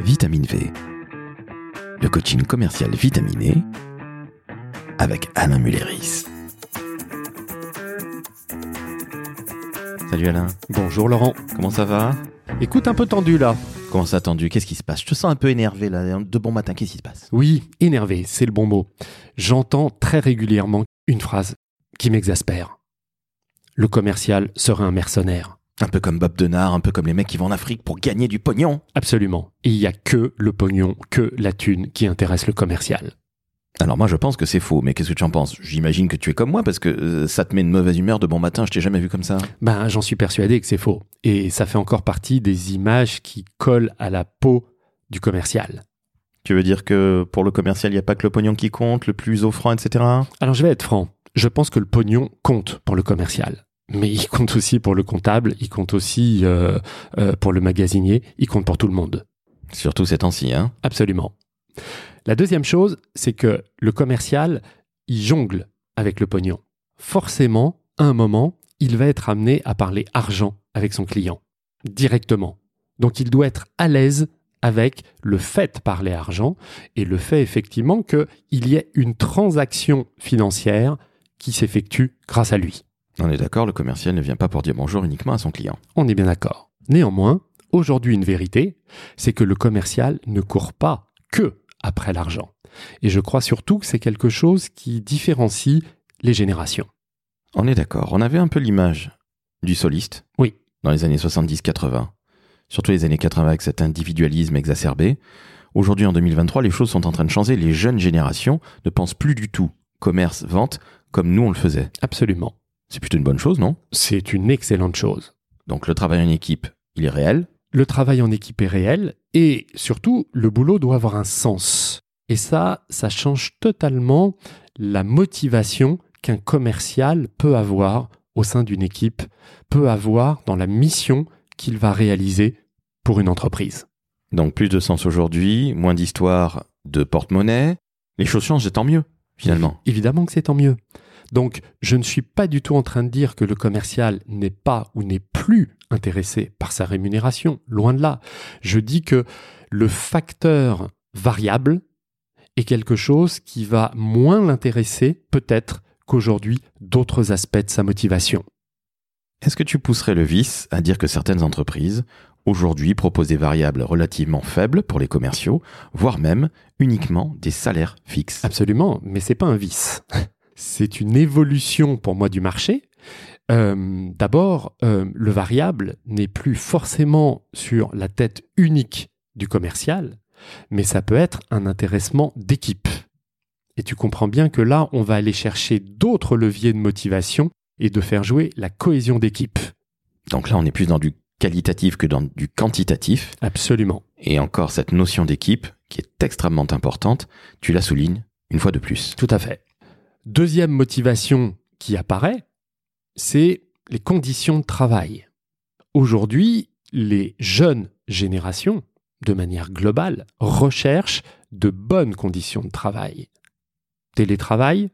Vitamine V, le coaching commercial vitaminé avec Alain Mulleris. Salut Alain, Bonjour Laurent. comment ça va? Écoute un peu tendu là. Comment ça tendu? Qu'est-ce qui se passe? Je te sens un peu énervé là, de bon matin, qu'est-ce qui se passe? Oui, énervé, c'est le bon mot. J'entends très régulièrement une phrase qui m'exaspère. Le commercial serait un mercenaire. Un peu comme Bob Denard, un peu comme les mecs qui vont en Afrique pour gagner du pognon. Absolument. Il n'y a que le pognon, que la thune qui intéresse le commercial. Alors moi je pense que c'est faux, mais qu'est-ce que tu en penses? J'imagine que tu es comme moi parce que euh, ça te met une mauvaise humeur de bon matin, je t'ai jamais vu comme ça. Ben, j'en suis persuadé que c'est faux. Et ça fait encore partie des images qui collent à la peau du commercial. Tu veux dire que pour le commercial, il n'y a pas que le pognon qui compte, le plus offrant, etc. Alors je vais être franc. Je pense que le pognon compte pour le commercial. Mais il compte aussi pour le comptable, il compte aussi euh, euh, pour le magasinier, il compte pour tout le monde. Surtout ces temps-ci, hein Absolument. La deuxième chose, c'est que le commercial, il jongle avec le pognon. Forcément, à un moment, il va être amené à parler argent avec son client, directement. Donc il doit être à l'aise avec le fait de parler argent et le fait effectivement qu'il y ait une transaction financière qui s'effectue grâce à lui. On est d'accord, le commercial ne vient pas pour dire bonjour uniquement à son client. On est bien d'accord. Néanmoins, aujourd'hui, une vérité, c'est que le commercial ne court pas que après l'argent. Et je crois surtout que c'est quelque chose qui différencie les générations. On est d'accord, on avait un peu l'image du soliste. Oui. Dans les années 70-80. Surtout les années 80 avec cet individualisme exacerbé. Aujourd'hui, en 2023, les choses sont en train de changer. Les jeunes générations ne pensent plus du tout commerce, vente, comme nous on le faisait. Absolument. C'est plutôt une bonne chose, non? C'est une excellente chose. Donc le travail en équipe, il est réel? Le travail en équipe est réel et surtout, le boulot doit avoir un sens. Et ça, ça change totalement la motivation qu'un commercial peut avoir au sein d'une équipe, peut avoir dans la mission qu'il va réaliser pour une entreprise. Donc plus de sens aujourd'hui, moins d'histoire de porte-monnaie. Les choses changent, et tant mieux, finalement. Évidemment que c'est tant mieux. Donc, je ne suis pas du tout en train de dire que le commercial n'est pas ou n'est plus intéressé par sa rémunération, loin de là. Je dis que le facteur variable est quelque chose qui va moins l'intéresser peut-être qu'aujourd'hui d'autres aspects de sa motivation. Est-ce que tu pousserais le vice à dire que certaines entreprises, aujourd'hui, proposent des variables relativement faibles pour les commerciaux, voire même uniquement des salaires fixes? Absolument, mais c'est pas un vice. C'est une évolution pour moi du marché. Euh, D'abord, euh, le variable n'est plus forcément sur la tête unique du commercial, mais ça peut être un intéressement d'équipe. Et tu comprends bien que là, on va aller chercher d'autres leviers de motivation et de faire jouer la cohésion d'équipe. Donc là, on est plus dans du qualitatif que dans du quantitatif. Absolument. Et encore, cette notion d'équipe, qui est extrêmement importante, tu la soulignes une fois de plus. Tout à fait. Deuxième motivation qui apparaît, c'est les conditions de travail. Aujourd'hui, les jeunes générations, de manière globale, recherchent de bonnes conditions de travail. Télétravail,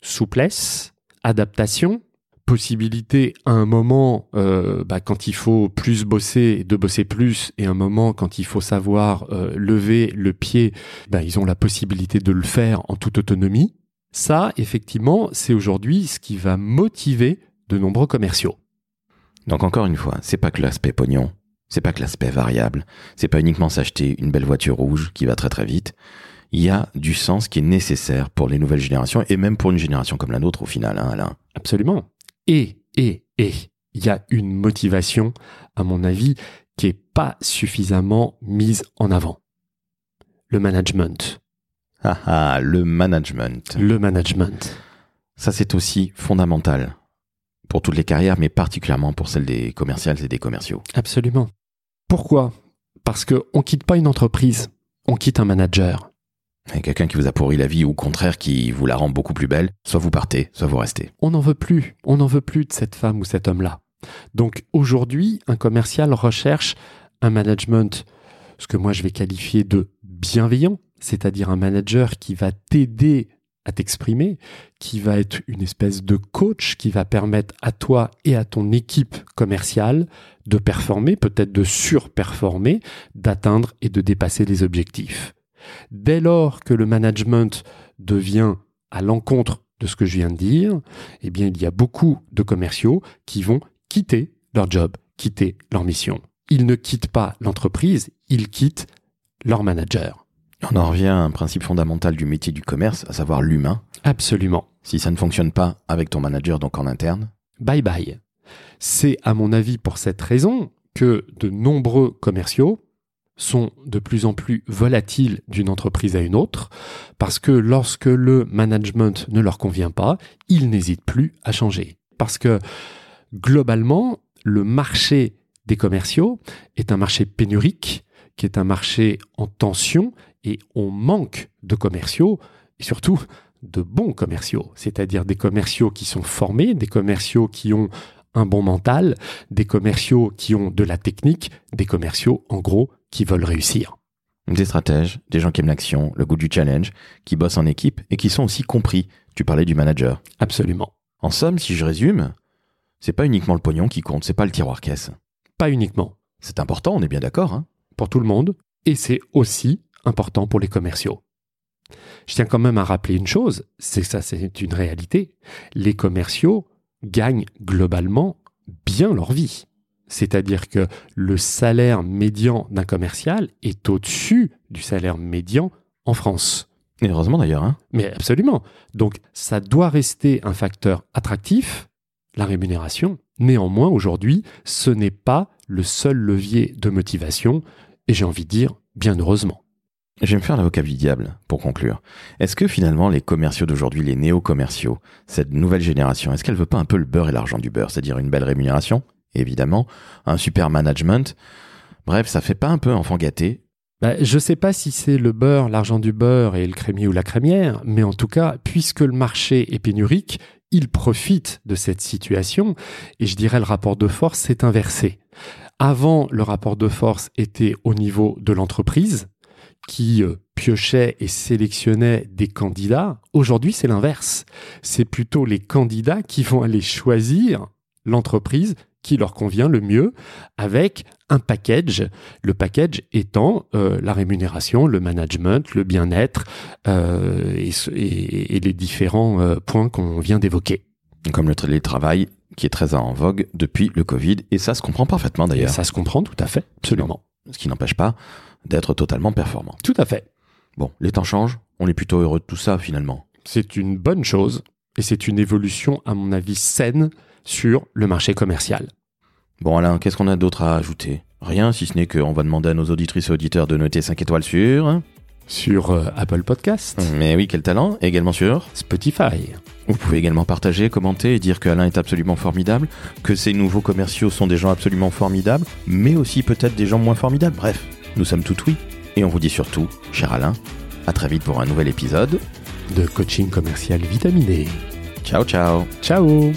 souplesse, adaptation, possibilité à un moment euh, bah, quand il faut plus bosser, de bosser plus, et un moment quand il faut savoir euh, lever le pied, bah, ils ont la possibilité de le faire en toute autonomie. Ça, effectivement, c'est aujourd'hui ce qui va motiver de nombreux commerciaux. Donc encore une fois, c'est pas que l'aspect pognon, c'est pas que l'aspect variable, c'est pas uniquement s'acheter une belle voiture rouge qui va très très vite. Il y a du sens qui est nécessaire pour les nouvelles générations et même pour une génération comme la nôtre au final, hein, Alain. Absolument. Et, et, et, il y a une motivation, à mon avis, qui est pas suffisamment mise en avant. Le management. Ah ah, le management. Le management. Ça, c'est aussi fondamental pour toutes les carrières, mais particulièrement pour celles des commerciales et des commerciaux. Absolument. Pourquoi? Parce qu'on ne quitte pas une entreprise, on quitte un manager. Quelqu'un qui vous a pourri la vie ou au contraire qui vous la rend beaucoup plus belle, soit vous partez, soit vous restez. On n'en veut plus, on n'en veut plus de cette femme ou cet homme-là. Donc aujourd'hui, un commercial recherche un management, ce que moi je vais qualifier de bienveillant, c'est-à-dire un manager qui va t'aider à t'exprimer, qui va être une espèce de coach qui va permettre à toi et à ton équipe commerciale de performer, peut-être de surperformer, d'atteindre et de dépasser les objectifs. Dès lors que le management devient à l'encontre de ce que je viens de dire, eh bien, il y a beaucoup de commerciaux qui vont quitter leur job, quitter leur mission. Ils ne quittent pas l'entreprise, ils quittent leur manager. On en revient à un principe fondamental du métier du commerce, à savoir l'humain. Absolument. Si ça ne fonctionne pas avec ton manager, donc en interne, Bye bye. C'est à mon avis pour cette raison que de nombreux commerciaux sont de plus en plus volatiles d'une entreprise à une autre, parce que lorsque le management ne leur convient pas, ils n'hésitent plus à changer. Parce que globalement, le marché des commerciaux est un marché pénurique, qui est un marché en tension, et on manque de commerciaux, et surtout de bons commerciaux, c'est-à-dire des commerciaux qui sont formés, des commerciaux qui ont un bon mental, des commerciaux qui ont de la technique, des commerciaux, en gros, qui veulent réussir. des stratèges, des gens qui aiment l'action, le goût du challenge, qui bossent en équipe et qui sont aussi compris. Tu parlais du manager. Absolument. En somme, si je résume, c'est pas uniquement le pognon qui compte, c'est pas le tiroir caisse. Pas uniquement. C'est important, on est bien d'accord, hein Pour tout le monde, et c'est aussi important pour les commerciaux. Je tiens quand même à rappeler une chose, c'est que ça c'est une réalité. Les commerciaux gagnent globalement bien leur vie. C'est-à-dire que le salaire médian d'un commercial est au-dessus du salaire médian en France. Et heureusement d'ailleurs, hein Mais absolument. Donc ça doit rester un facteur attractif, la rémunération. Néanmoins, aujourd'hui, ce n'est pas le seul levier de motivation, et j'ai envie de dire, bien heureusement. Je vais me faire l'avocat du diable pour conclure. Est-ce que finalement les commerciaux d'aujourd'hui, les néo-commerciaux, cette nouvelle génération, est-ce qu'elle veut pas un peu le beurre et l'argent du beurre, c'est-à-dire une belle rémunération, évidemment, un super management Bref, ça fait pas un peu enfant gâté Bah, je ne sais pas si c'est le beurre, l'argent du beurre et le crémier ou la crémière, mais en tout cas, puisque le marché est pénurique, il profite de cette situation et je dirais le rapport de force s'est inversé. Avant, le rapport de force était au niveau de l'entreprise qui euh, piochait et sélectionnait des candidats. Aujourd'hui, c'est l'inverse. C'est plutôt les candidats qui vont aller choisir l'entreprise qui leur convient le mieux avec un package. Le package étant euh, la rémunération, le management, le bien-être euh, et, ce- et- et les différents euh, points qu'on vient d'évoquer. comme le télétravail qui est très en vogue depuis le Covid, et ça se comprend parfaitement d'ailleurs, ça se comprend tout à fait, absolument. ce qui n'empêche pas d'être totalement performant. Tout à fait. Bon, les temps changent, on est plutôt heureux de tout ça finalement. C'est une bonne chose et c'est une évolution, à mon avis, saine sur le marché commercial. Bon Alain, qu'est-ce qu'on a d'autre à ajouter? Rien, si ce n'est qu'on va demander à nos auditrices et auditeurs de noter 5 étoiles sur... Sur euh, Apple Podcast, Mais oui, quel talent Et également sur... Spotify. Vous pouvez également partager, commenter et dire que Alain est absolument formidable, que ces nouveaux commerciaux sont des gens absolument formidables, mais aussi peut-être des gens moins formidables. Bref, nous sommes tout oui. Et on vous dit surtout, cher Alain, à très vite pour un nouvel épisode. de coaching commercial vitaminé. Ciao ciao Ciao